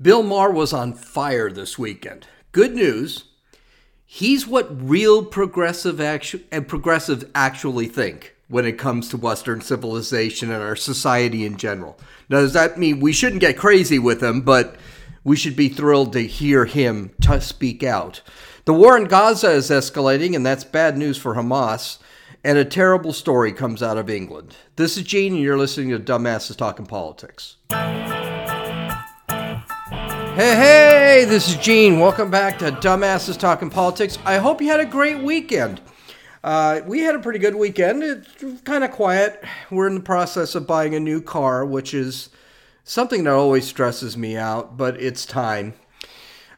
Bill Maher was on fire this weekend. Good news. He's what real progressive actu- and progressives actually think when it comes to Western civilization and our society in general. Now, does that mean we shouldn't get crazy with him, but we should be thrilled to hear him to speak out? The war in Gaza is escalating, and that's bad news for Hamas. And a terrible story comes out of England. This is Gene, and you're listening to Dumbasses Talking Politics. Hey, hey, this is Gene. Welcome back to Dumbasses Talking Politics. I hope you had a great weekend. Uh, we had a pretty good weekend. It's kind of quiet. We're in the process of buying a new car, which is something that always stresses me out, but it's time.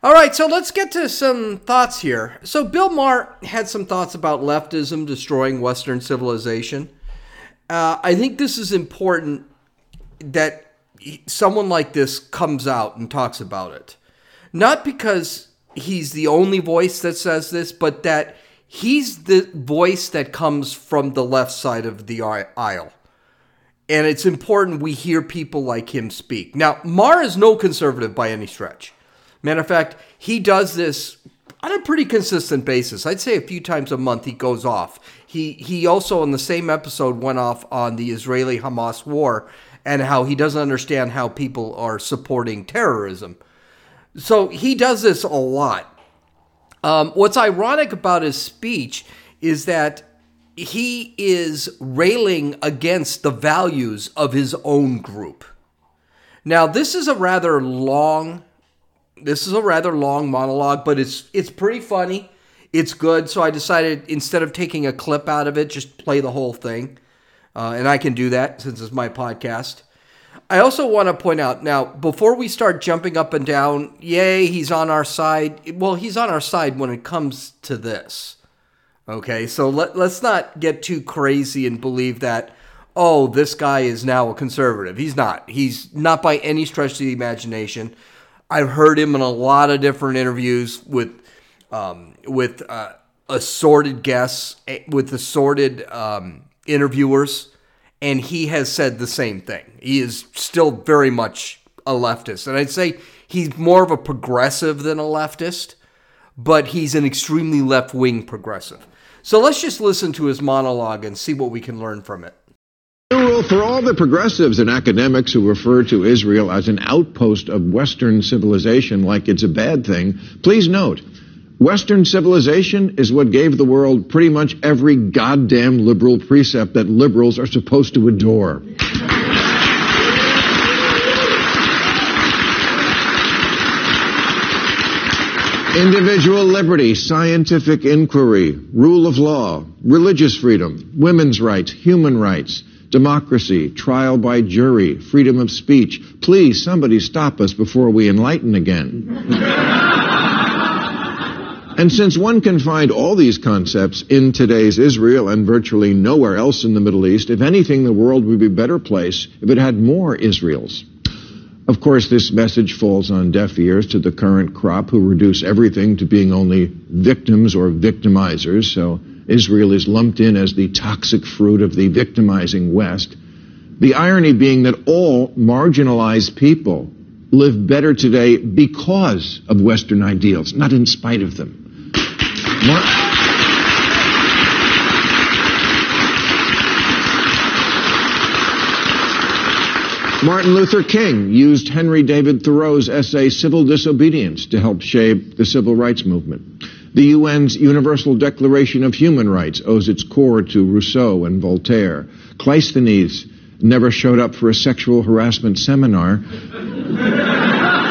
All right, so let's get to some thoughts here. So, Bill Maher had some thoughts about leftism destroying Western civilization. Uh, I think this is important that someone like this comes out and talks about it. Not because he's the only voice that says this, but that he's the voice that comes from the left side of the aisle. And it's important we hear people like him speak. Now, Maher is no conservative by any stretch. Matter of fact, he does this on a pretty consistent basis. I'd say a few times a month he goes off. He he also in the same episode went off on the Israeli Hamas war and how he doesn't understand how people are supporting terrorism. So he does this a lot. Um, what's ironic about his speech is that he is railing against the values of his own group. Now, this is a rather long this is a rather long monologue, but it's it's pretty funny. It's good, so I decided instead of taking a clip out of it, just play the whole thing uh, and I can do that since it's my podcast. I also want to point out now, before we start jumping up and down, yay, he's on our side. Well, he's on our side when it comes to this. Okay, so let, let's not get too crazy and believe that, oh, this guy is now a conservative. He's not. He's not by any stretch of the imagination. I've heard him in a lot of different interviews with um, with uh, assorted guests, eh, with assorted um, interviewers, and he has said the same thing. He is still very much a leftist. And I'd say he's more of a progressive than a leftist, but he's an extremely left wing progressive. So let's just listen to his monologue and see what we can learn from it. For all the progressives and academics who refer to Israel as an outpost of Western civilization like it's a bad thing, please note Western civilization is what gave the world pretty much every goddamn liberal precept that liberals are supposed to adore. Individual liberty, scientific inquiry, rule of law, religious freedom, women's rights, human rights, democracy, trial by jury, freedom of speech. Please, somebody stop us before we enlighten again. And since one can find all these concepts in today's Israel and virtually nowhere else in the Middle East, if anything, the world would be a better place if it had more Israels. Of course, this message falls on deaf ears to the current crop who reduce everything to being only victims or victimizers, so Israel is lumped in as the toxic fruit of the victimizing West. The irony being that all marginalized people live better today because of Western ideals, not in spite of them. Martin Luther King used Henry David Thoreau's essay Civil Disobedience to help shape the civil rights movement. The UN's Universal Declaration of Human Rights owes its core to Rousseau and Voltaire. Cleisthenes never showed up for a sexual harassment seminar.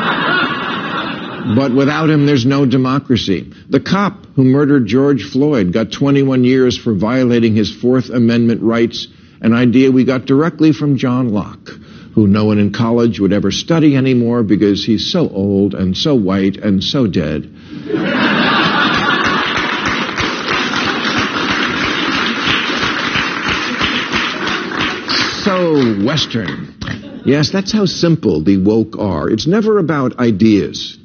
But without him, there's no democracy. The cop who murdered George Floyd got 21 years for violating his Fourth Amendment rights, an idea we got directly from John Locke, who no one in college would ever study anymore because he's so old and so white and so dead. so Western. Yes, that's how simple the woke are. It's never about ideas.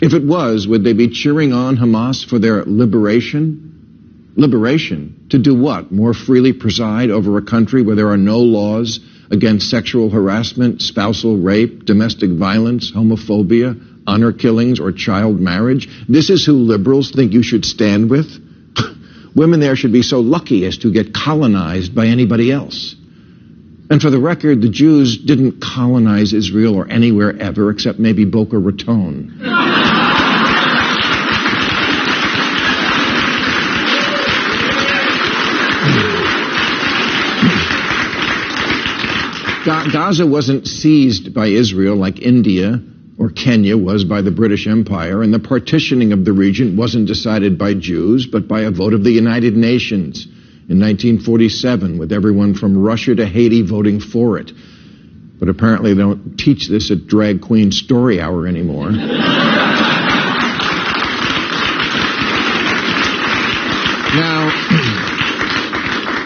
If it was, would they be cheering on Hamas for their liberation? Liberation? To do what? More freely preside over a country where there are no laws against sexual harassment, spousal rape, domestic violence, homophobia, honor killings, or child marriage? This is who liberals think you should stand with? Women there should be so lucky as to get colonized by anybody else. And for the record, the Jews didn't colonize Israel or anywhere ever except maybe Boca Raton. Gaza wasn't seized by Israel like India or Kenya was by the British Empire, and the partitioning of the region wasn't decided by Jews, but by a vote of the United Nations in 1947, with everyone from Russia to Haiti voting for it. But apparently they don't teach this at Drag Queen Story Hour anymore. now,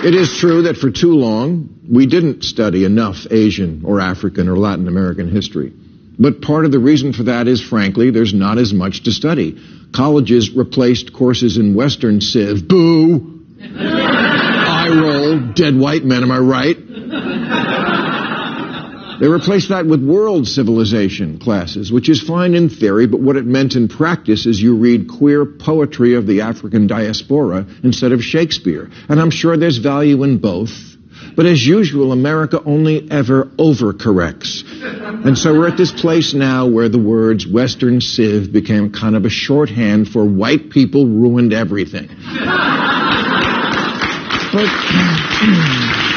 it is true that for too long, we didn't study enough Asian or African or Latin American history. But part of the reason for that is, frankly, there's not as much to study. Colleges replaced courses in Western Civ. Boo! I roll. Dead white men, am I right? They replaced that with world civilization classes, which is fine in theory, but what it meant in practice is you read queer poetry of the African diaspora instead of Shakespeare. And I'm sure there's value in both. But as usual, America only ever overcorrects. And so we're at this place now where the words Western Civ became kind of a shorthand for white people ruined everything. but.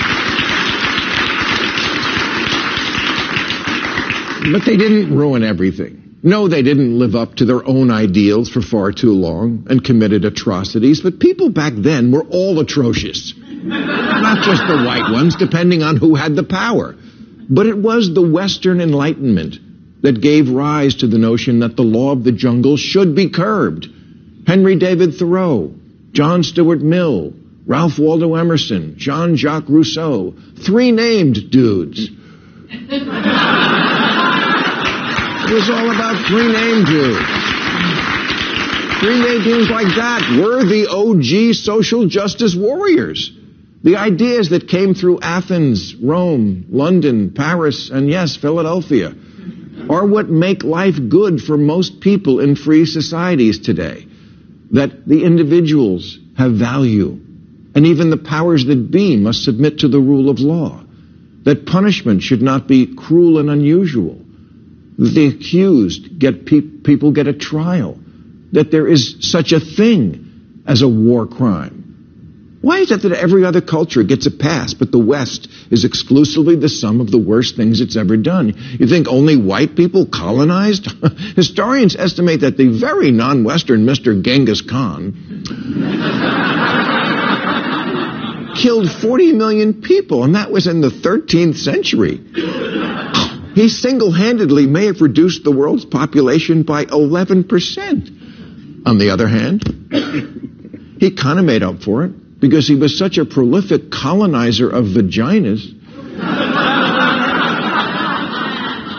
But they didn't ruin everything. No, they didn't live up to their own ideals for far too long and committed atrocities, but people back then were all atrocious. Not just the white ones, depending on who had the power. But it was the Western Enlightenment that gave rise to the notion that the law of the jungle should be curbed. Henry David Thoreau, John Stuart Mill, Ralph Waldo Emerson, Jean Jacques Rousseau, three named dudes. Was all about three named dudes. Three named dudes like that were the OG social justice warriors. The ideas that came through Athens, Rome, London, Paris, and yes, Philadelphia are what make life good for most people in free societies today. That the individuals have value, and even the powers that be must submit to the rule of law. That punishment should not be cruel and unusual. The accused get pe- people get a trial. That there is such a thing as a war crime why is it that every other culture gets a pass, but the West is exclusively the sum of the worst things it's ever done? You think only white people colonized? Historians estimate that the very non-Western Mr. Genghis Khan killed 40 million people, and that was in the 13th century. He single-handedly may have reduced the world's population by 11%. On the other hand, he kind of made up for it because he was such a prolific colonizer of vaginas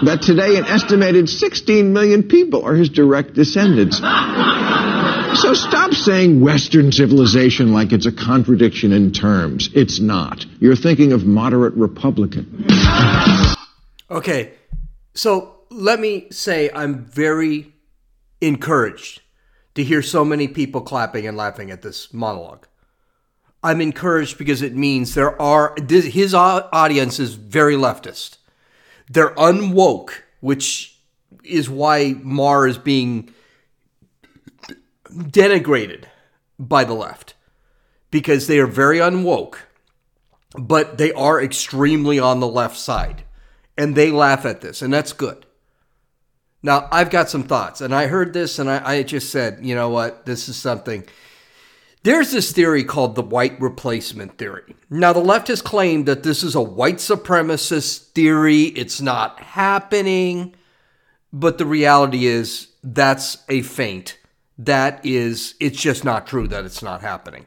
that today an estimated 16 million people are his direct descendants. So stop saying Western civilization like it's a contradiction in terms. It's not. You're thinking of moderate Republican. Okay, so let me say I'm very encouraged to hear so many people clapping and laughing at this monologue. I'm encouraged because it means there are his audience is very leftist. They're unwoke, which is why Maher is being denigrated by the left because they are very unwoke, but they are extremely on the left side and they laugh at this, and that's good. Now, I've got some thoughts, and I heard this and I, I just said, you know what, this is something there's this theory called the white replacement theory. Now, the left has claimed that this is a white supremacist theory. It's not happening. But the reality is, that's a feint. That is, it's just not true that it's not happening.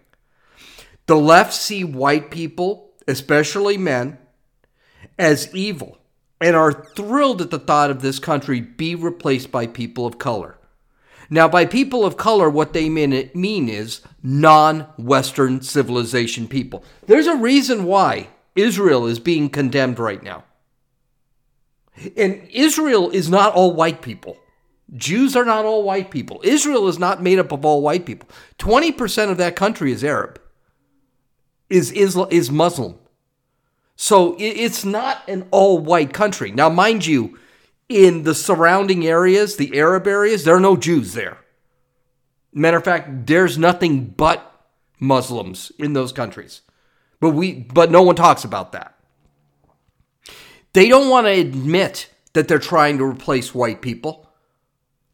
The left see white people, especially men, as evil and are thrilled at the thought of this country be replaced by people of color. Now, by people of color, what they mean, is non Western civilization people. There's a reason why Israel is being condemned right now. And Israel is not all white people. Jews are not all white people. Israel is not made up of all white people. 20% of that country is Arab, is, Islam, is Muslim. So it's not an all white country. Now, mind you, in the surrounding areas, the Arab areas, there are no Jews there. Matter of fact, there's nothing but Muslims in those countries. But we but no one talks about that. They don't want to admit that they're trying to replace white people.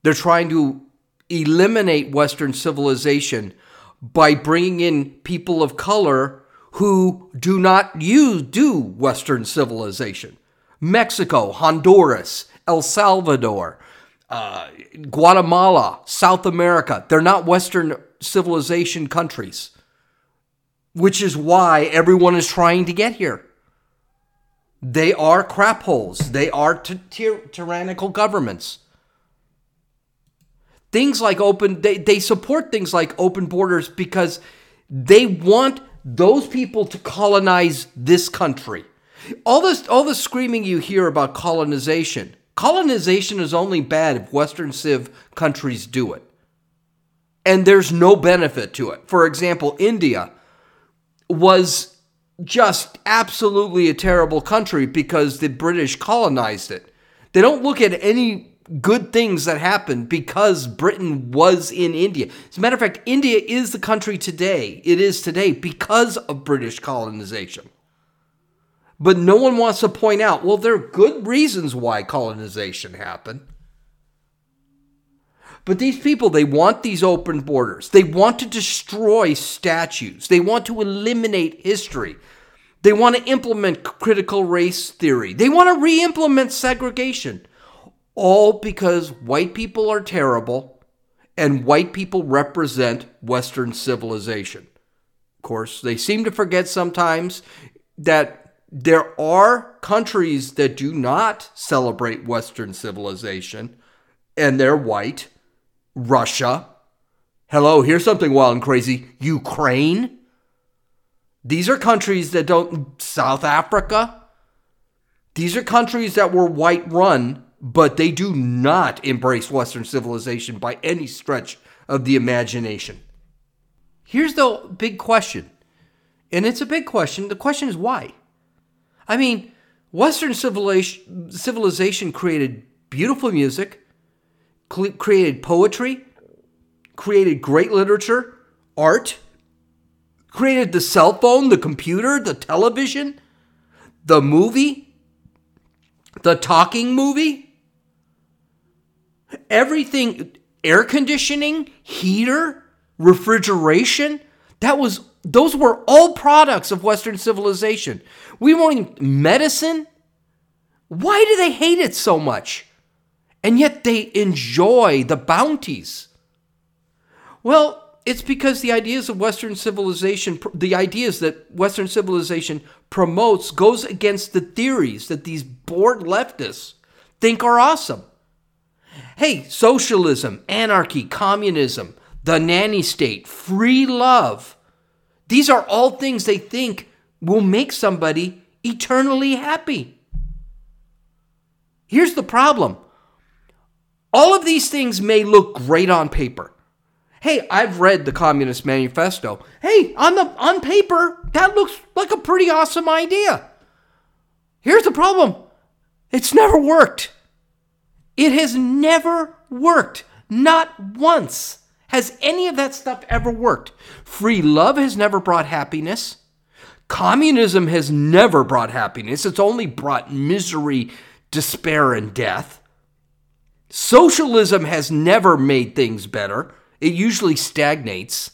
They're trying to eliminate Western civilization by bringing in people of color who do not use do Western civilization. Mexico, Honduras, El Salvador, uh, Guatemala, South America. They're not Western civilization countries, which is why everyone is trying to get here. They are crap holes. They are t- ty- tyrannical governments. Things like open, they, they support things like open borders because they want those people to colonize this country. All this, all the screaming you hear about colonization, colonization is only bad if Western Civ countries do it. And there's no benefit to it. For example, India was just absolutely a terrible country because the British colonized it. They don't look at any good things that happened because Britain was in India. As a matter of fact, India is the country today. It is today because of British colonization. But no one wants to point out, well, there are good reasons why colonization happened. But these people, they want these open borders. They want to destroy statues. They want to eliminate history. They want to implement critical race theory. They want to re implement segregation. All because white people are terrible and white people represent Western civilization. Of course, they seem to forget sometimes that there are countries that do not celebrate Western civilization and they're white. Russia. Hello, here's something wild and crazy Ukraine. These are countries that don't, South Africa. These are countries that were white run, but they do not embrace Western civilization by any stretch of the imagination. Here's the big question, and it's a big question. The question is why? I mean, Western civilization, created beautiful music, created poetry, created great literature, art, created the cell phone, the computer, the television, the movie, the talking movie, everything, air conditioning, heater, refrigeration. That was those were all products of Western civilization. We won't medicine. Why do they hate it so much? And yet they enjoy the bounties. Well, it's because the ideas of Western civilization, the ideas that Western civilization promotes, goes against the theories that these bored leftists think are awesome. Hey, socialism, anarchy, communism, the nanny state, free love. These are all things they think will make somebody eternally happy. Here's the problem all of these things may look great on paper. Hey, I've read the Communist Manifesto. Hey, on the on paper, that looks like a pretty awesome idea. Here's the problem. It's never worked. It has never worked. Not once has any of that stuff ever worked. Free love has never brought happiness. Communism has never brought happiness. It's only brought misery, despair, and death. Socialism has never made things better it usually stagnates.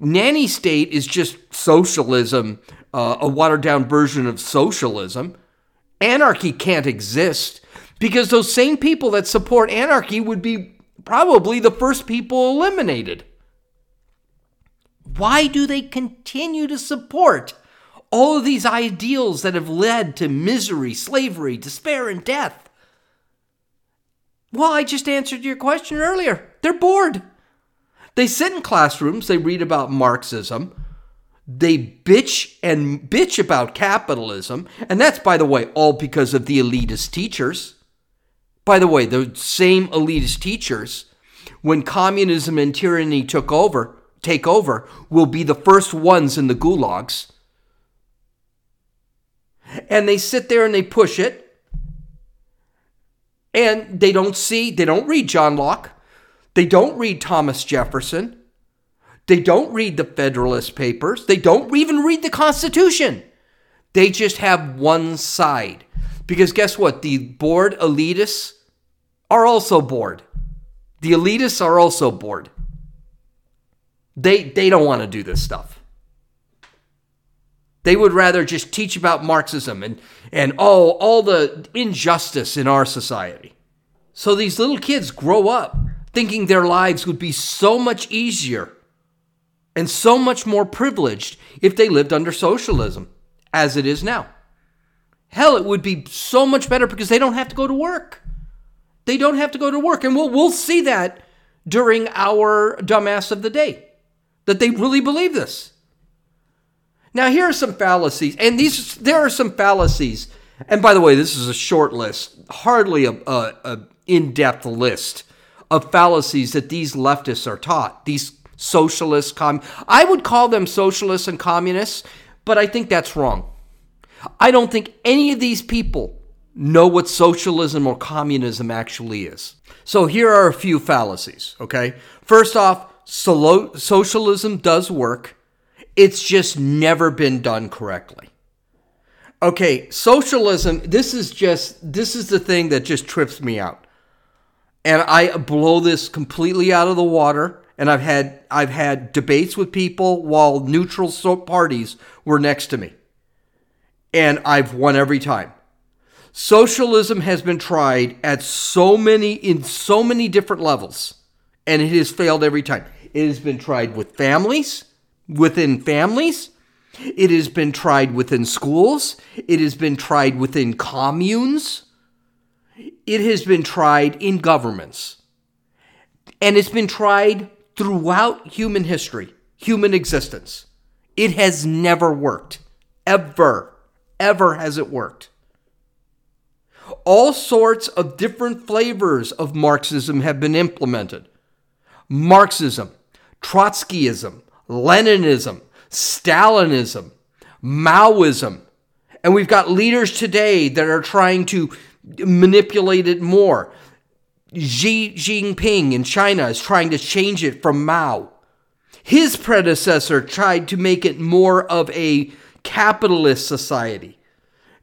Nanny state is just socialism, uh, a watered down version of socialism. Anarchy can't exist because those same people that support anarchy would be probably the first people eliminated. Why do they continue to support all of these ideals that have led to misery, slavery, despair, and death? Well, I just answered your question earlier. They're bored. They sit in classrooms, they read about Marxism, they bitch and bitch about capitalism, and that's, by the way, all because of the elitist teachers. By the way, the same elitist teachers, when communism and tyranny took over, take over, will be the first ones in the gulags. And they sit there and they push it. And they don't see, they don't read John Locke. They don't read Thomas Jefferson. They don't read the Federalist Papers. They don't even read the Constitution. They just have one side. Because guess what? The bored elitists are also bored. The elitists are also bored. They, they don't want to do this stuff. They would rather just teach about Marxism and, and all, all the injustice in our society. So these little kids grow up thinking their lives would be so much easier and so much more privileged if they lived under socialism as it is now. Hell, it would be so much better because they don't have to go to work. They don't have to go to work. And we'll, we'll see that during our dumbass of the day that they really believe this. Now, here are some fallacies, and these there are some fallacies. And by the way, this is a short list, hardly a, a, a in-depth list of fallacies that these leftists are taught. These socialists, com- I would call them socialists and communists, but I think that's wrong. I don't think any of these people know what socialism or communism actually is. So here are a few fallacies, okay? First off, solo- socialism does work. It's just never been done correctly. Okay, socialism, this is just this is the thing that just trips me out. And I blow this completely out of the water and I've had I've had debates with people while neutral parties were next to me. And I've won every time. Socialism has been tried at so many in so many different levels and it has failed every time. It has been tried with families, within families. It has been tried within schools. It has been tried within communes. It has been tried in governments. And it's been tried throughout human history, human existence. It has never worked. Ever. Ever has it worked. All sorts of different flavors of Marxism have been implemented. Marxism, Trotskyism, Leninism, Stalinism, Maoism. And we've got leaders today that are trying to manipulate it more. Xi Jinping in China is trying to change it from Mao. His predecessor tried to make it more of a capitalist society.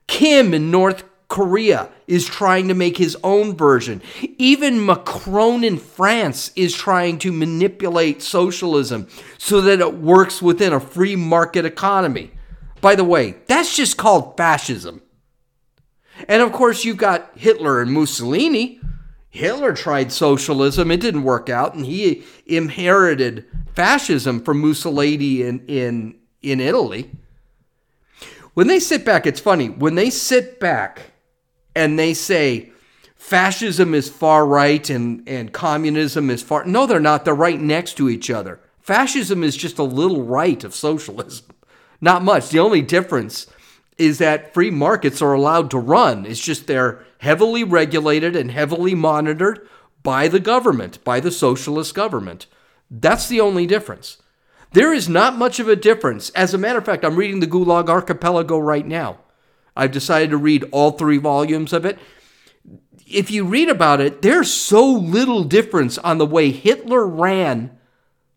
Kim in North Korea is trying to make his own version. Even Macron in France is trying to manipulate socialism so that it works within a free market economy. By the way, that's just called fascism. And of course, you've got Hitler and Mussolini Hitler tried socialism, it didn't work out, and he inherited fascism from Mussolini in, in, in Italy. When they sit back, it's funny, when they sit back and they say fascism is far right and, and communism is far, no, they're not. They're right next to each other. Fascism is just a little right of socialism. Not much. The only difference is that free markets are allowed to run. It's just they're heavily regulated and heavily monitored by the government, by the socialist government. That's the only difference. There is not much of a difference. As a matter of fact, I'm reading the Gulag Archipelago right now. I've decided to read all three volumes of it. If you read about it, there's so little difference on the way Hitler ran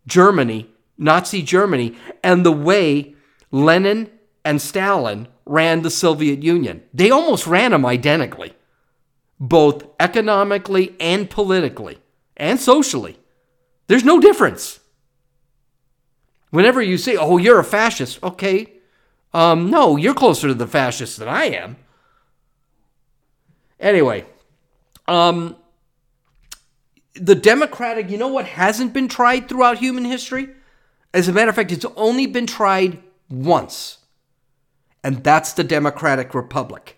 Germany, Nazi Germany, and the way Lenin and Stalin ran the Soviet Union. They almost ran them identically, both economically and politically and socially. There's no difference. Whenever you say, oh, you're a fascist, okay, um, no, you're closer to the fascists than I am. Anyway, um, the Democratic, you know what hasn't been tried throughout human history? As a matter of fact, it's only been tried once and that's the Democratic Republic.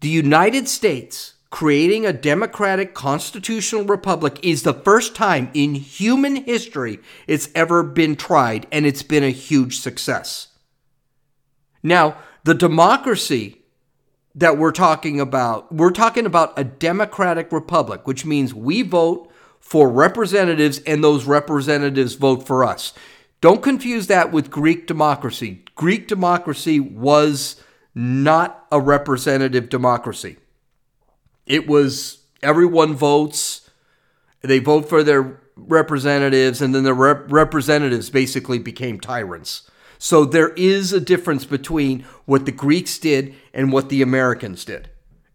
The United States creating a democratic constitutional republic is the first time in human history it's ever been tried, and it's been a huge success. Now, the democracy that we're talking about, we're talking about a democratic republic, which means we vote for representatives and those representatives vote for us. Don't confuse that with Greek democracy. Greek democracy was not a representative democracy. It was everyone votes, they vote for their representatives, and then the rep- representatives basically became tyrants. So there is a difference between what the Greeks did and what the Americans did.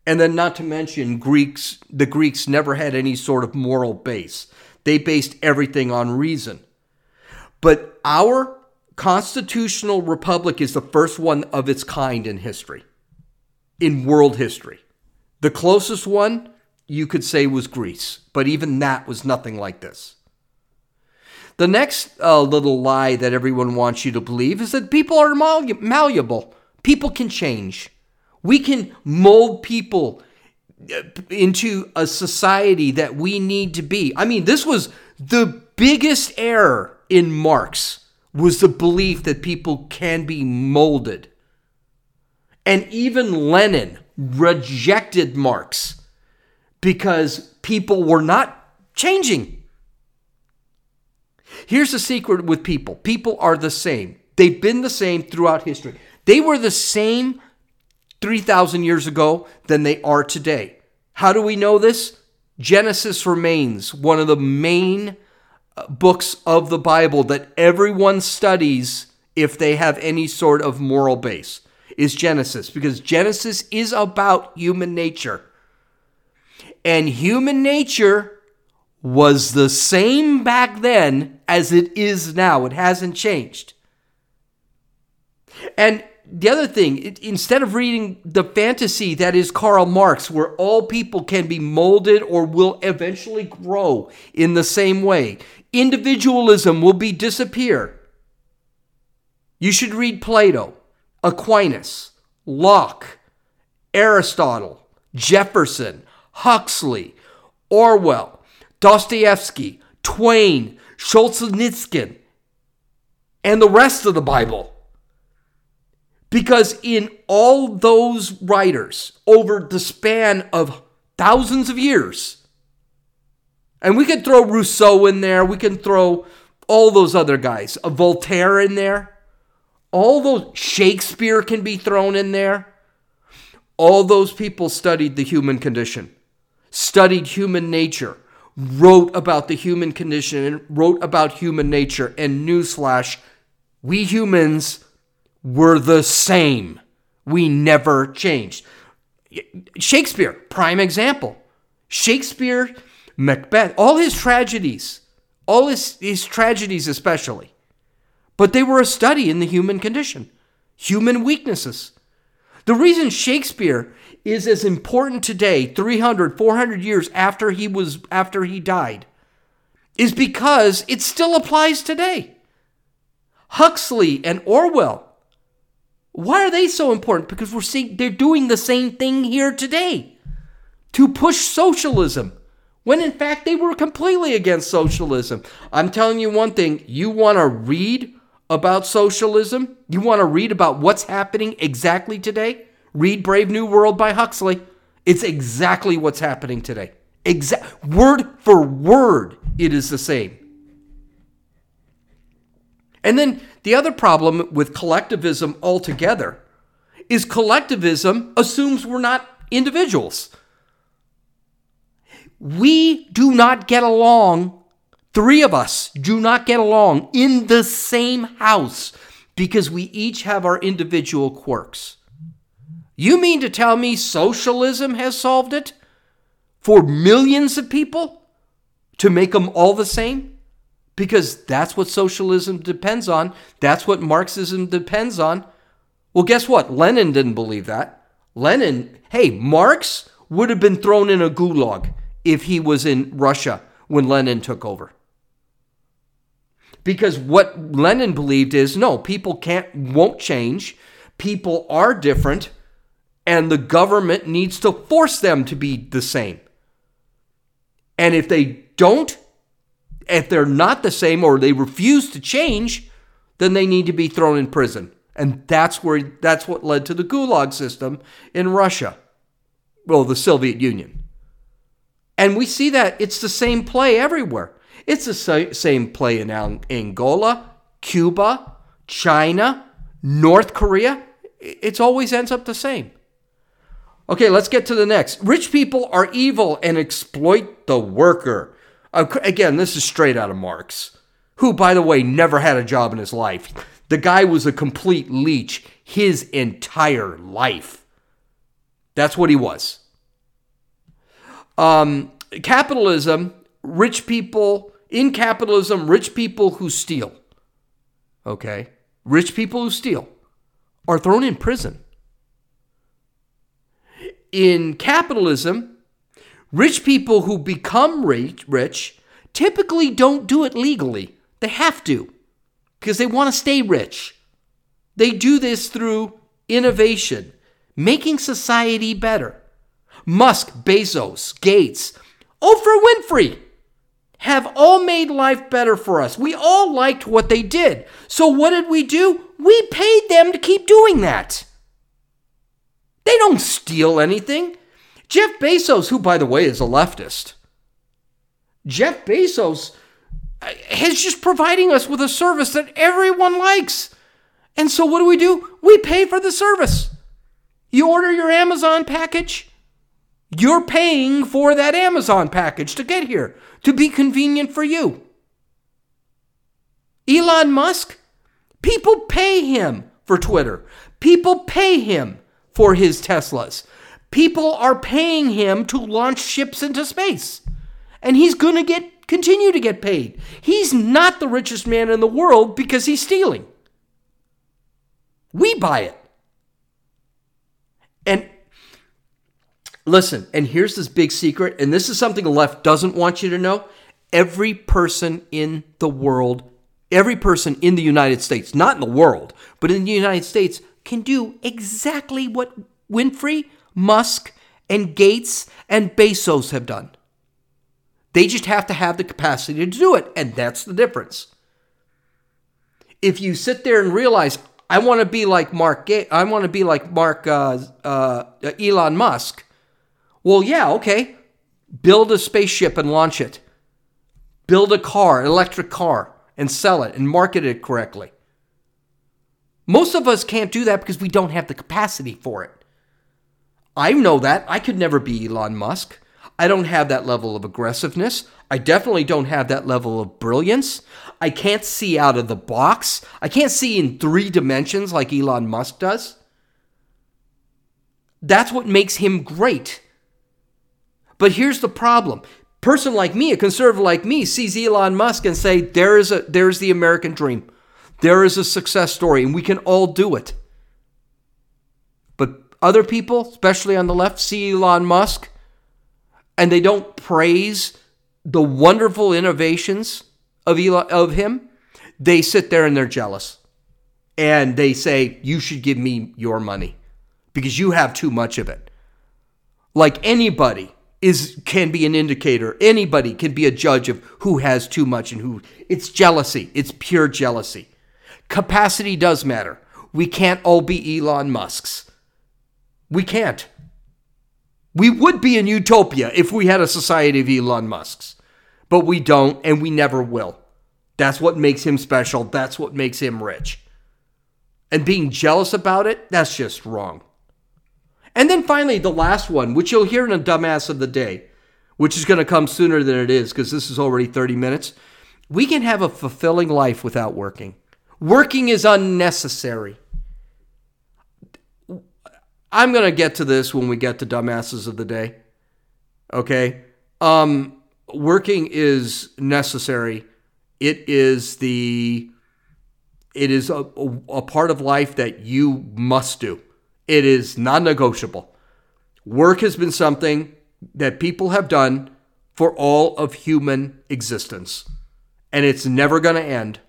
And then not to mention Greeks the Greeks never had any sort of moral base. They based everything on reason. But our constitutional republic is the first one of its kind in history. In world history. The closest one you could say was Greece, but even that was nothing like this. The next uh, little lie that everyone wants you to believe is that people are malleable. People can change. We can mold people uh, into a society that we need to be. I mean, this was the biggest error in Marx was the belief that people can be molded. And even Lenin rejected Marx because people were not changing. Here's the secret with people people are the same. They've been the same throughout history. They were the same 3,000 years ago than they are today. How do we know this? Genesis remains one of the main uh, books of the Bible that everyone studies if they have any sort of moral base is Genesis because Genesis is about human nature. And human nature was the same back then as it is now. It hasn't changed. And the other thing, instead of reading the fantasy that is Karl Marx, where all people can be molded or will eventually grow in the same way, individualism will be disappear. You should read Plato. Aquinas, Locke, Aristotle, Jefferson, Huxley, Orwell, Dostoevsky, Twain, Solzhenitsyn, and the rest of the Bible. Because in all those writers, over the span of thousands of years, and we could throw Rousseau in there, we can throw all those other guys, a Voltaire in there, all those Shakespeare can be thrown in there. All those people studied the human condition, studied human nature, wrote about the human condition, and wrote about human nature. And newsflash, we humans were the same. We never changed. Shakespeare, prime example. Shakespeare, Macbeth, all his tragedies, all his, his tragedies especially, but they were a study in the human condition, human weaknesses. The reason Shakespeare is as important today, 300, 400 years after he was after he died, is because it still applies today. Huxley and Orwell. Why are they so important? Because we're seeing they're doing the same thing here today to push socialism when in fact they were completely against socialism. I'm telling you one thing, you want to read about socialism, you want to read about what's happening exactly today, read Brave New World by Huxley. It's exactly what's happening today. Exact word for word, it is the same. And then the other problem with collectivism altogether is collectivism assumes we're not individuals. We do not get along Three of us do not get along in the same house because we each have our individual quirks. You mean to tell me socialism has solved it? For millions of people? To make them all the same? Because that's what socialism depends on. That's what Marxism depends on. Well, guess what? Lenin didn't believe that. Lenin, hey, Marx would have been thrown in a gulag if he was in Russia when Lenin took over. Because what Lenin believed is no, people can't won't change. People are different. And the government needs to force them to be the same. And if they don't, if they're not the same or they refuse to change, then they need to be thrown in prison. And that's where that's what led to the gulag system in Russia. Well, the Soviet Union. And we see that it's the same play everywhere. It's the same play in Angola, Cuba, China, North Korea. It always ends up the same. Okay, let's get to the next. Rich people are evil and exploit the worker. Again, this is straight out of Marx, who, by the way, never had a job in his life. The guy was a complete leech his entire life. That's what he was. Um, capitalism, rich people, in capitalism, rich people who steal, okay, rich people who steal are thrown in prison. In capitalism, rich people who become rich, typically don't do it legally. They have to because they want to stay rich. They do this through innovation, making society better. Musk, Bezos, Gates, Oprah Winfrey have all made life better for us. We all liked what they did. So what did we do? We paid them to keep doing that. They don't steal anything. Jeff Bezos, who by the way is a leftist, Jeff Bezos uh, is just providing us with a service that everyone likes. And so what do we do? We pay for the service. You order your Amazon package, you're paying for that Amazon package to get here, to be convenient for you. Elon Musk, people pay him for Twitter. People pay him for his Teslas. People are paying him to launch ships into space. And he's going to get continue to get paid. He's not the richest man in the world because he's stealing. We buy it. And listen, and here's this big secret, and this is something the left doesn't want you to know. Every person in the world, every person in the United States, not in the world, but in the United States, can do exactly what Winfrey, Musk, and Gates and Bezos have done. They just have to have the capacity to do it, and that's the difference. If you sit there and realize, I want to be like Mark, Ga- I want to be like Mark uh, uh, Elon Musk. Well, yeah, okay. Build a spaceship and launch it. Build a car, an electric car, and sell it and market it correctly. Most of us can't do that because we don't have the capacity for it. I know that. I could never be Elon Musk. I don't have that level of aggressiveness. I definitely don't have that level of brilliance. I can't see out of the box. I can't see in three dimensions like Elon Musk does. That's what makes him great. But here's the problem. Person like me, a conservative like me, sees Elon Musk and say, there is a there's the American dream. There is a success story, and we can all do it. But other people, especially on the left, see Elon Musk and they don't praise the wonderful innovations of Eli, of him, they sit there and they're jealous. And they say, "You should give me your money because you have too much of it." Like anybody is can be an indicator. Anybody can be a judge of who has too much and who it's jealousy. It's pure jealousy. Capacity does matter. We can't all be Elon Musks. We can't. We would be in utopia if we had a society of Elon Musks, but we don't and we never will. That's what makes him special. That's what makes him rich. And being jealous about it, that's just wrong. And then finally, the last one, which you'll hear in a dumbass of the day, which is going to come sooner than it is because this is already 30 minutes. We can have a fulfilling life without working. Working is unnecessary. I'm going to get to this when we get to dumbasses of the day. Okay? Um working is necessary. It is the it is a, a, part of life that you must do. It is non-negotiable. Work has been something that people have done for all of human existence. And it's never going to end.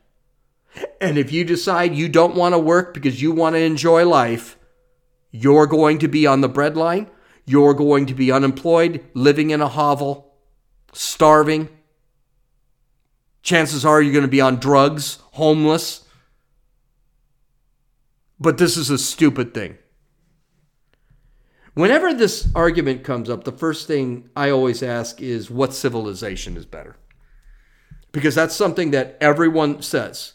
And if you decide you don't want to work because you want to enjoy life, you're going to be on the breadline. You're going to be unemployed, living in a hovel, starving. Chances are you're going to be on drugs, homeless. But this is a stupid thing. Whenever this argument comes up, the first thing I always ask is what civilization is better? Because that's something that everyone says.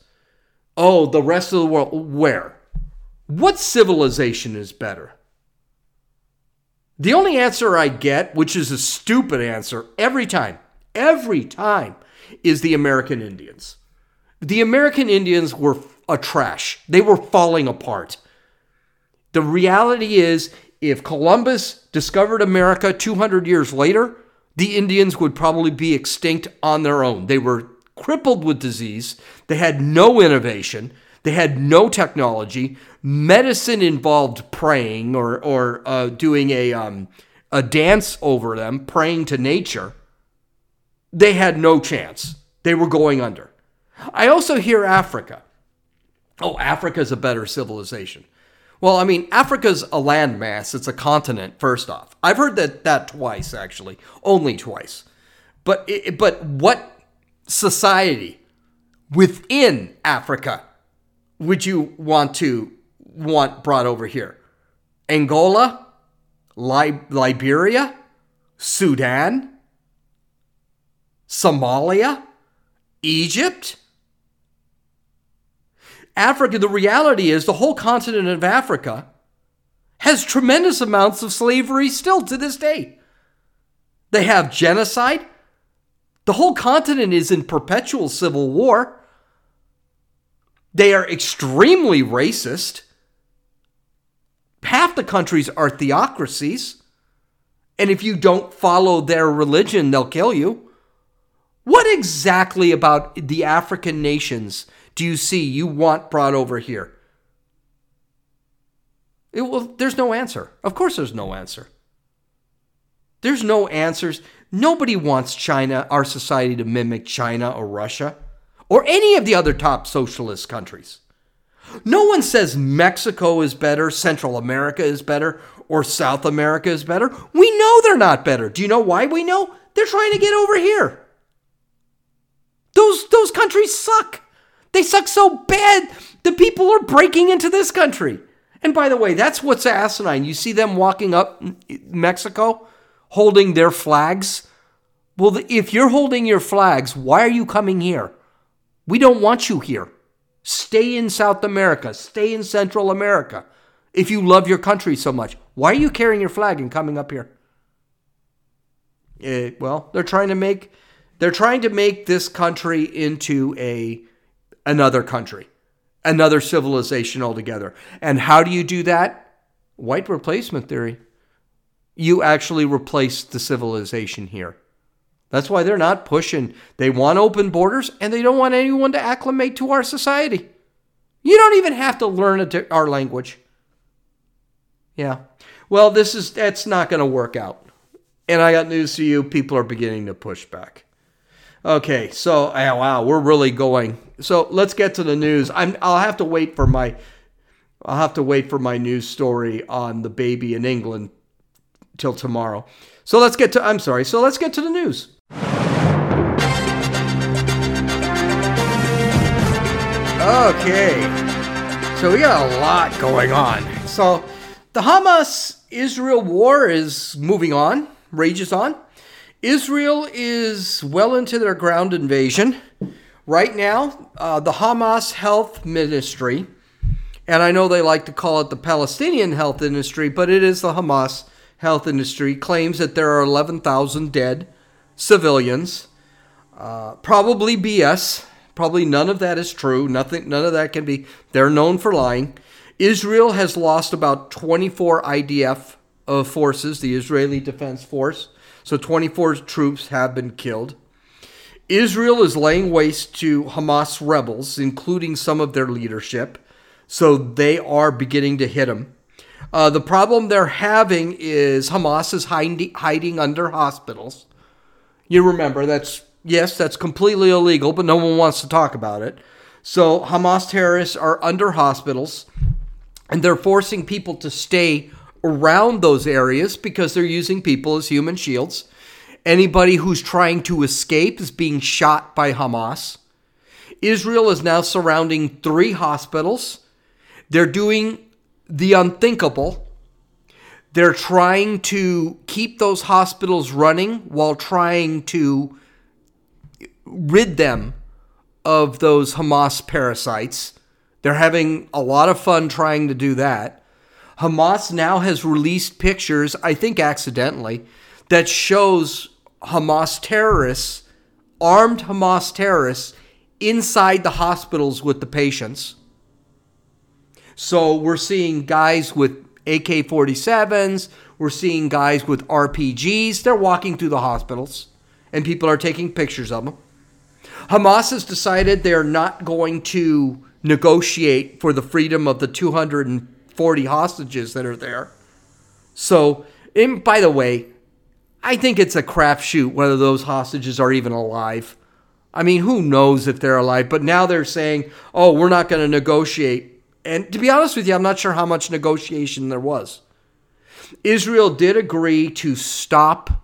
Oh, the rest of the world, where? What civilization is better? The only answer I get, which is a stupid answer every time, every time, is the American Indians. The American Indians were a trash. They were falling apart. The reality is, if Columbus discovered America 200 years later, the Indians would probably be extinct on their own. They were crippled with disease. They had no innovation. They had no technology. Medicine involved praying or, or uh, doing a, um, a dance over them, praying to nature. They had no chance. They were going under. I also hear Africa. Oh, Africa's a better civilization. Well, I mean, Africa's a landmass. It's a continent, first off. I've heard that, that twice, actually. Only twice. But, but what society within Africa would you want to want brought over here? Angola, Li- Liberia, Sudan, Somalia, Egypt. Africa, the reality is the whole continent of Africa has tremendous amounts of slavery still to this day. They have genocide. The whole continent is in perpetual civil war. They are extremely racist. Half the countries are theocracies. And if you don't follow their religion, they'll kill you. What exactly about the African nations do you see you want brought over here? It, well, there's no answer. Of course, there's no answer. There's no answers. Nobody wants China, our society, to mimic China or Russia or any of the other top socialist countries. No one says Mexico is better, Central America is better, or South America is better. We know they're not better. Do you know why we know? They're trying to get over here. Those those countries suck. They suck so bad the people are breaking into this country. And by the way, that's what's asinine. You see them walking up Mexico holding their flags. Well, if you're holding your flags, why are you coming here? We don't want you here. Stay in South America. Stay in Central America. If you love your country so much, why are you carrying your flag and coming up here? It, eh, well, they're trying to make they're trying to make this country into a another country, another civilization altogether. And how do you do that? White replacement theory. You actually replace the civilization here. That's why they're not pushing. They want open borders and they don't want anyone to acclimate to our society. You don't even have to learn our language. Yeah. Well, this is that's not going to work out. And I got news for you, people are beginning to push back. Okay, so oh, wow, we're really going. So let's get to the news. I'm I'll have to wait for my I'll have to wait for my news story on the baby in England till tomorrow. So let's get to I'm sorry. So let's get to the news. Okay. So we got a lot going on. So the Hamas Israel war is moving on, rages on. Israel is well into their ground invasion. Right now, uh, the Hamas Health Ministry, and I know they like to call it the Palestinian Health Industry, but it is the Hamas Health Industry, claims that there are 11,000 dead civilians. Uh, probably BS. Probably none of that is true. Nothing. None of that can be. They're known for lying. Israel has lost about 24 IDF forces, the Israeli Defense Force. So 24 troops have been killed. Israel is laying waste to Hamas rebels, including some of their leadership. So they are beginning to hit them. Uh, the problem they're having is Hamas is hiding, hiding under hospitals. You remember that's yes, that's completely illegal, but no one wants to talk about it. So Hamas terrorists are under hospitals. and they're forcing people to stay around those areas because they're using people as human shields. Anybody who's trying to escape is being shot by Hamas. Israel is now surrounding three hospitals. They're doing the unthinkable. They're trying to keep those hospitals running while trying to rid them of those Hamas parasites. They're having a lot of fun trying to do that. Hamas now has released pictures, I think accidentally, that shows Hamas terrorists, armed Hamas terrorists, inside the hospitals with the patients. So we're seeing guys with AK 47s, we're seeing guys with RPGs. They're walking through the hospitals, and people are taking pictures of them. Hamas has decided they're not going to negotiate for the freedom of the 240 hostages that are there. So, and by the way, I think it's a crapshoot whether those hostages are even alive. I mean, who knows if they're alive? But now they're saying, oh, we're not going to negotiate. And to be honest with you, I'm not sure how much negotiation there was. Israel did agree to stop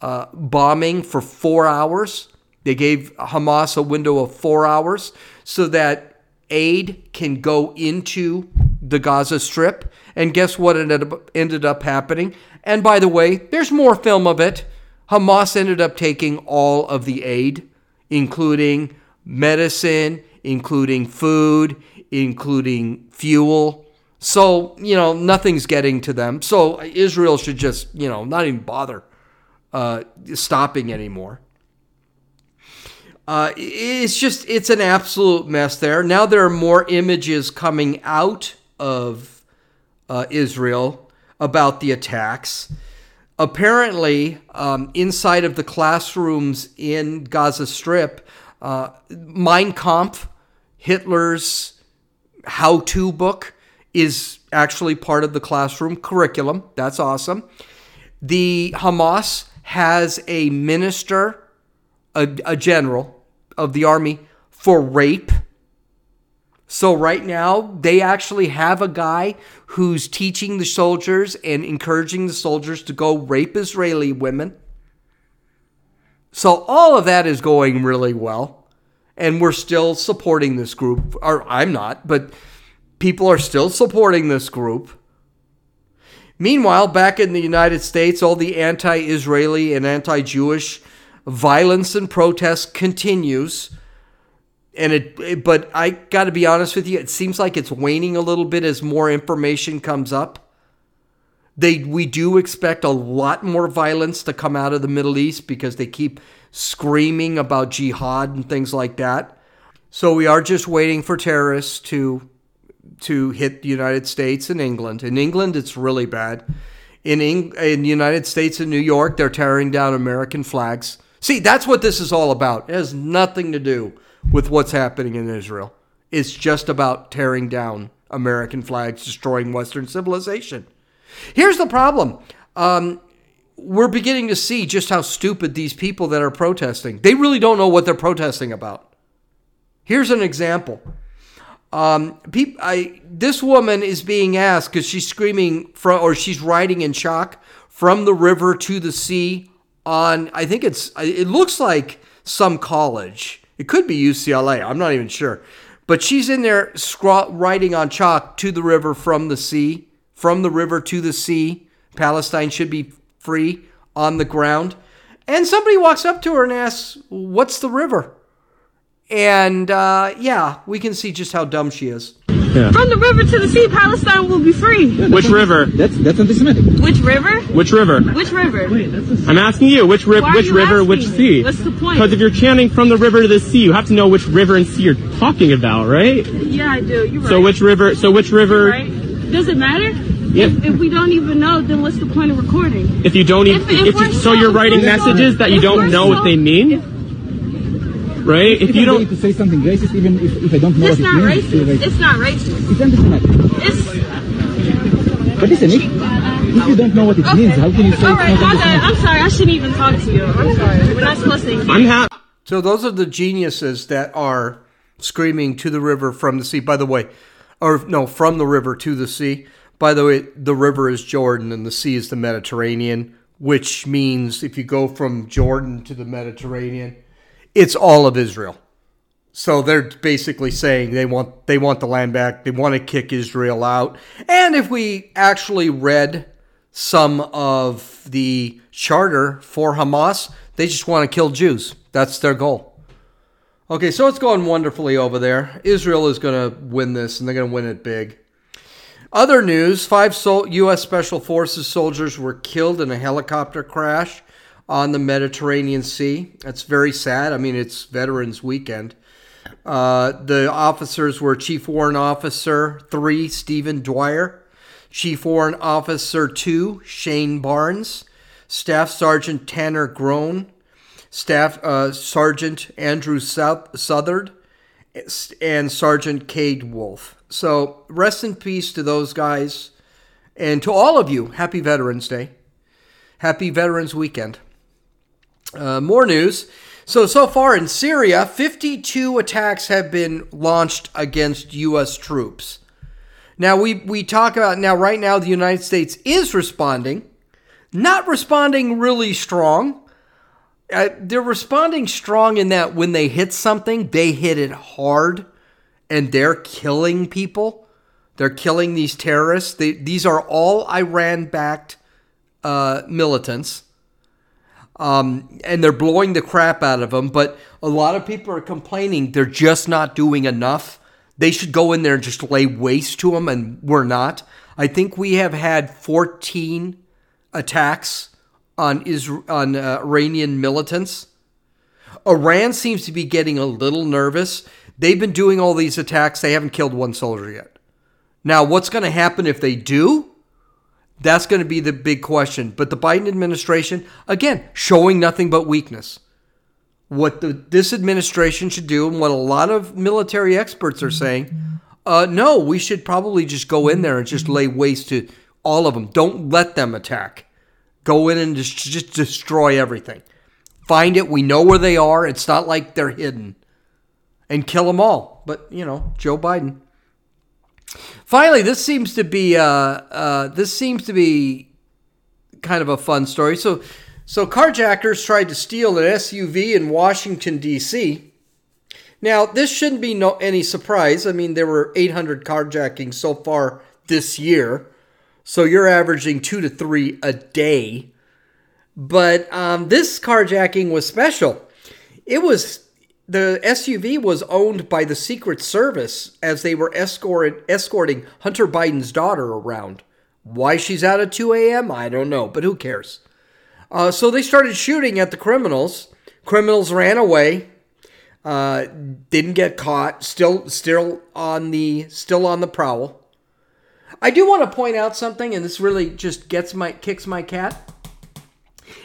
uh, bombing for four hours. They gave Hamas a window of four hours so that aid can go into the Gaza Strip. And guess what ended up, ended up happening? And by the way, there's more film of it. Hamas ended up taking all of the aid, including medicine, including food, including fuel. So, you know, nothing's getting to them. So Israel should just, you know, not even bother uh, stopping anymore. Uh, it's just, it's an absolute mess there. Now there are more images coming out of uh, Israel about the attacks. Apparently, um, inside of the classrooms in Gaza Strip, uh, Mein Kampf, Hitler's how to book, is actually part of the classroom curriculum. That's awesome. The Hamas has a minister, a, a general of the army for rape. So, right now, they actually have a guy who's teaching the soldiers and encouraging the soldiers to go rape Israeli women. So, all of that is going really well. And we're still supporting this group. Or I'm not, but people are still supporting this group. Meanwhile, back in the United States, all the anti Israeli and anti Jewish violence and protest continues. And it, but I got to be honest with you, it seems like it's waning a little bit as more information comes up. They, we do expect a lot more violence to come out of the Middle East because they keep screaming about jihad and things like that. So we are just waiting for terrorists to to hit the United States and England. In England, it's really bad. In Eng- in the United States and New York, they're tearing down American flags. See, that's what this is all about. It has nothing to do with what's happening in Israel. It's just about tearing down American flags, destroying Western civilization. Here's the problem. Um, we're beginning to see just how stupid these people that are protesting. They really don't know what they're protesting about. Here's an example. Um, peop, I, this woman is being asked because she's screaming from, or she's riding in shock from the river to the sea on. I think it's. It looks like some college. It could be UCLA. I'm not even sure, but she's in there riding on chalk to the river from the sea, from the river to the sea. Palestine should be free on the ground. And somebody walks up to her and asks, "What's the river?" And uh, yeah, we can see just how dumb she is. Yeah. From the river to the sea, Palestine will be free. Yeah, which river? That's that's anti-Semitic. Which river? Which river? Which river? Wait, I'm asking you, which, ri- which river, which sea? What's the point? Because if you're chanting from the river to the sea, you have to know which river and sea you're talking about, right? Yeah, I do. You're right. So which river? So which river? Right. Does it matter? If, if, we don't even know, then what's the point of recording? If you don't even, if, if, if you, so you're writing messages that you don't know what they mean right? If, if you don't need to say something racist, even if, if I don't know it's what not it means, racist. It's, it's not racist. It's anti-Semitic. It's. But listen, if, if you don't know what it okay. means, how can you say All right, it's not. I'm sorry. I shouldn't even talk to you. I'm sorry. We're not supposed to. I'm happy. So those are the geniuses that are screaming to the river from the sea. By the way, or no, from the river to the sea. By the way, the river is Jordan and the sea is the Mediterranean, which means if you go from Jordan to the Mediterranean, it's all of Israel. So they're basically saying they want they want the land back. They want to kick Israel out. And if we actually read some of the charter for Hamas, they just want to kill Jews. That's their goal. Okay, so it's going wonderfully over there. Israel is going to win this, and they're going to win it big. Other news five U.S. Special Forces soldiers were killed in a helicopter crash on the Mediterranean Sea. That's very sad. I mean, it's Veterans Weekend. Uh, the officers were Chief Warrant Officer 3, Stephen Dwyer, Chief Warrant Officer 2, Shane Barnes, Staff Sergeant Tanner Grone, Staff uh, Sergeant Andrew South- Southard, and Sergeant Cade Wolfe. So rest in peace to those guys. And to all of you, happy Veterans Day. Happy Veterans Weekend. Uh, more news. So, so far in Syria, 52 attacks have been launched against U.S. troops. Now, we, we talk about now, right now, the United States is responding, not responding really strong. Uh, they're responding strong in that when they hit something, they hit it hard and they're killing people. They're killing these terrorists. They, these are all Iran backed uh, militants um, and they're blowing the crap out of them. But a lot of people are complaining they're just not doing enough. They should go in there and just lay waste to them, and we're not. I think we have had 14 attacks on Isra- on uh, Iranian militants. Iran seems to be getting a little nervous. They've been doing all these attacks. They haven't killed one soldier yet. Now, what's going to happen if they do? That's going to be the big question. But the Biden administration, again, showing nothing but weakness. What the, this administration should do, and what a lot of military experts are saying, uh, no, we should probably just go in there and just lay waste to all of them. Don't let them attack. Go in and just, just destroy everything. Find it. We know where they are. It's not like they're hidden. And kill them all. But, you know, Joe Biden. Finally, this seems to be uh, uh, this seems to be kind of a fun story. So, so carjackers tried to steal an SUV in Washington D.C. Now, this shouldn't be no any surprise. I mean, there were 800 carjackings so far this year, so you're averaging two to three a day. But um, this carjacking was special. It was the SUV was owned by the Secret Service as they were escorting Hunter Biden's daughter around. Why she's out at 2 a.m., I don't know, but who cares? Uh, so they started shooting at the criminals. Criminals ran away, uh, didn't get caught. Still, still on the still on the prowl. I do want to point out something, and this really just gets my kicks my cat.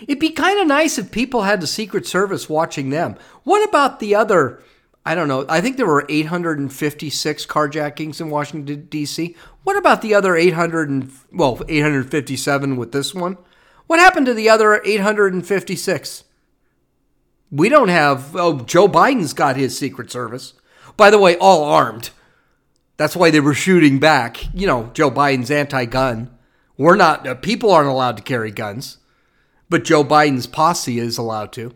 It'd be kind of nice if people had the Secret Service watching them. What about the other? I don't know. I think there were 856 carjackings in Washington D.C. What about the other 800 and well, 857 with this one? What happened to the other 856? We don't have. Oh, Joe Biden's got his Secret Service. By the way, all armed. That's why they were shooting back. You know, Joe Biden's anti-gun. We're not. Uh, people aren't allowed to carry guns but Joe Biden's posse is allowed to.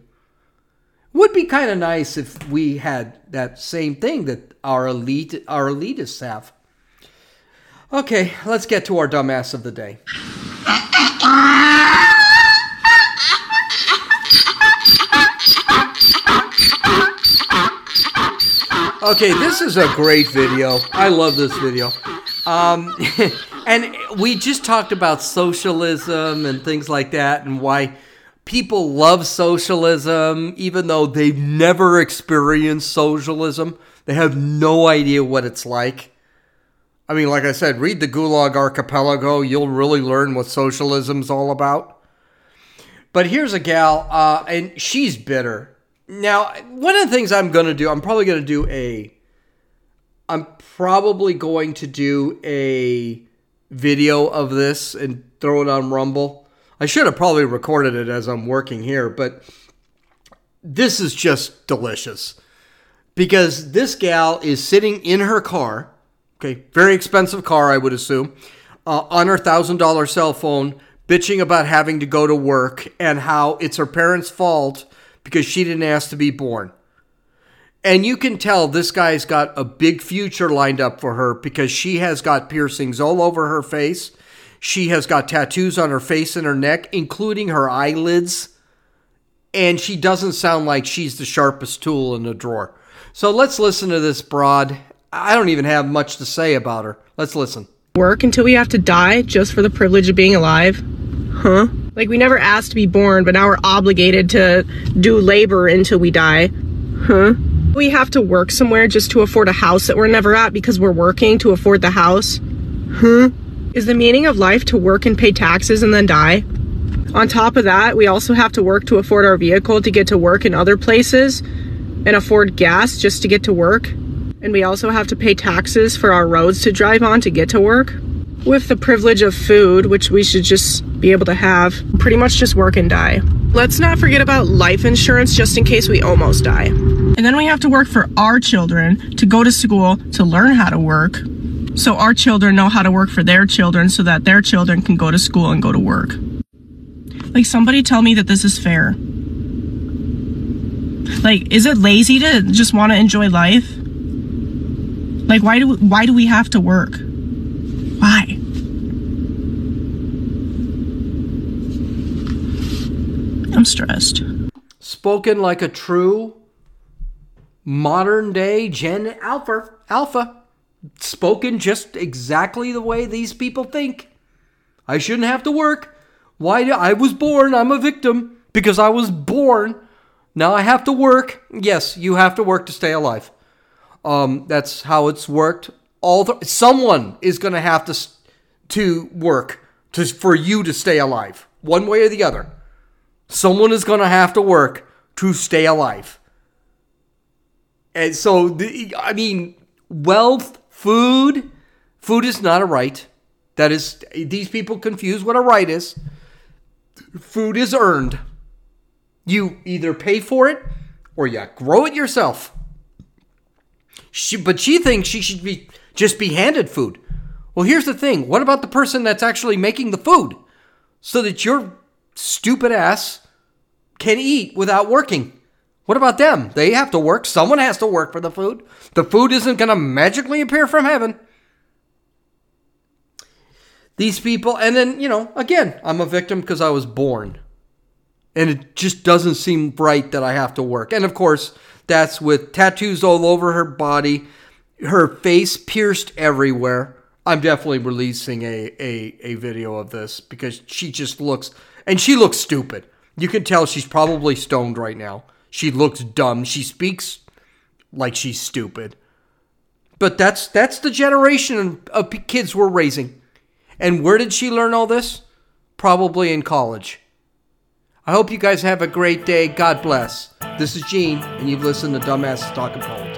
Would be kind of nice if we had that same thing that our elite our elitists have. Okay, let's get to our dumbass of the day. Okay, this is a great video. I love this video. Um, and we just talked about socialism and things like that and why people love socialism even though they've never experienced socialism. They have no idea what it's like. I mean, like I said, read the Gulag Archipelago. You'll really learn what socialism's all about. But here's a gal, uh, and she's bitter. Now, one of the things I'm going to do, I'm probably going to do a. I'm probably going to do a video of this and throw it on Rumble. I should have probably recorded it as I'm working here, but this is just delicious because this gal is sitting in her car, Okay, very expensive car, I would assume. Uh, on her thousand dollar cell phone, bitching about having to go to work and how it's her parents' fault because she didn't ask to be born. And you can tell this guy's got a big future lined up for her because she has got piercings all over her face. She has got tattoos on her face and her neck, including her eyelids. And she doesn't sound like she's the sharpest tool in the drawer. So let's listen to this broad. I don't even have much to say about her. Let's listen. work until we have to die just for the privilege of being alive? Huh? Like we never asked to be born, but now we're obligated to do labor until we die. Huh? We have to work somewhere just to afford a house that we're never at because we're working to afford the house. Huh? Is the meaning of life to work and pay taxes and then die? On top of that, we also have to work to afford our vehicle to get to work in other places and afford gas just to get to work. And we also have to pay taxes for our roads to drive on to get to work. With the privilege of food, which we should just be able to have, pretty much just work and die. Let's not forget about life insurance just in case we almost die. And then we have to work for our children to go to school to learn how to work. So our children know how to work for their children so that their children can go to school and go to work. Like, somebody tell me that this is fair. Like, is it lazy to just want to enjoy life? Like, why do why do we have to work? Why? I'm stressed. Spoken like a true modern day Gen Alpha. Alpha. Spoken just exactly the way these people think. I shouldn't have to work. Why? do- I was born. I'm a victim because I was born. Now I have to work. Yes, you have to work to stay alive. Um, that's how it's worked. All the, someone is going to have to to work to for you to stay alive, one way or the other. Someone is going to have to work to stay alive. And so, the, I mean, wealth, food, food is not a right. That is, these people confuse what a right is. Food is earned. You either pay for it or you grow it yourself. She, but she thinks she should be just be handed food. Well, here's the thing. What about the person that's actually making the food so that your stupid ass can eat without working? What about them? They have to work. Someone has to work for the food. The food isn't going to magically appear from heaven. These people, and then, you know, again, I'm a victim because I was born. And it just doesn't seem right that I have to work. And of course, that's with tattoos all over her body, her face pierced everywhere. I'm definitely releasing a, a, a video of this because she just looks, and she looks stupid. You can tell she's probably stoned right now. She looks dumb. She speaks like she's stupid. But that's that's the generation of kids we're raising. And where did she learn all this? Probably in college. I hope you guys have a great day. God bless. This is Gene, and you've listened to Dumbasses Talking Politics.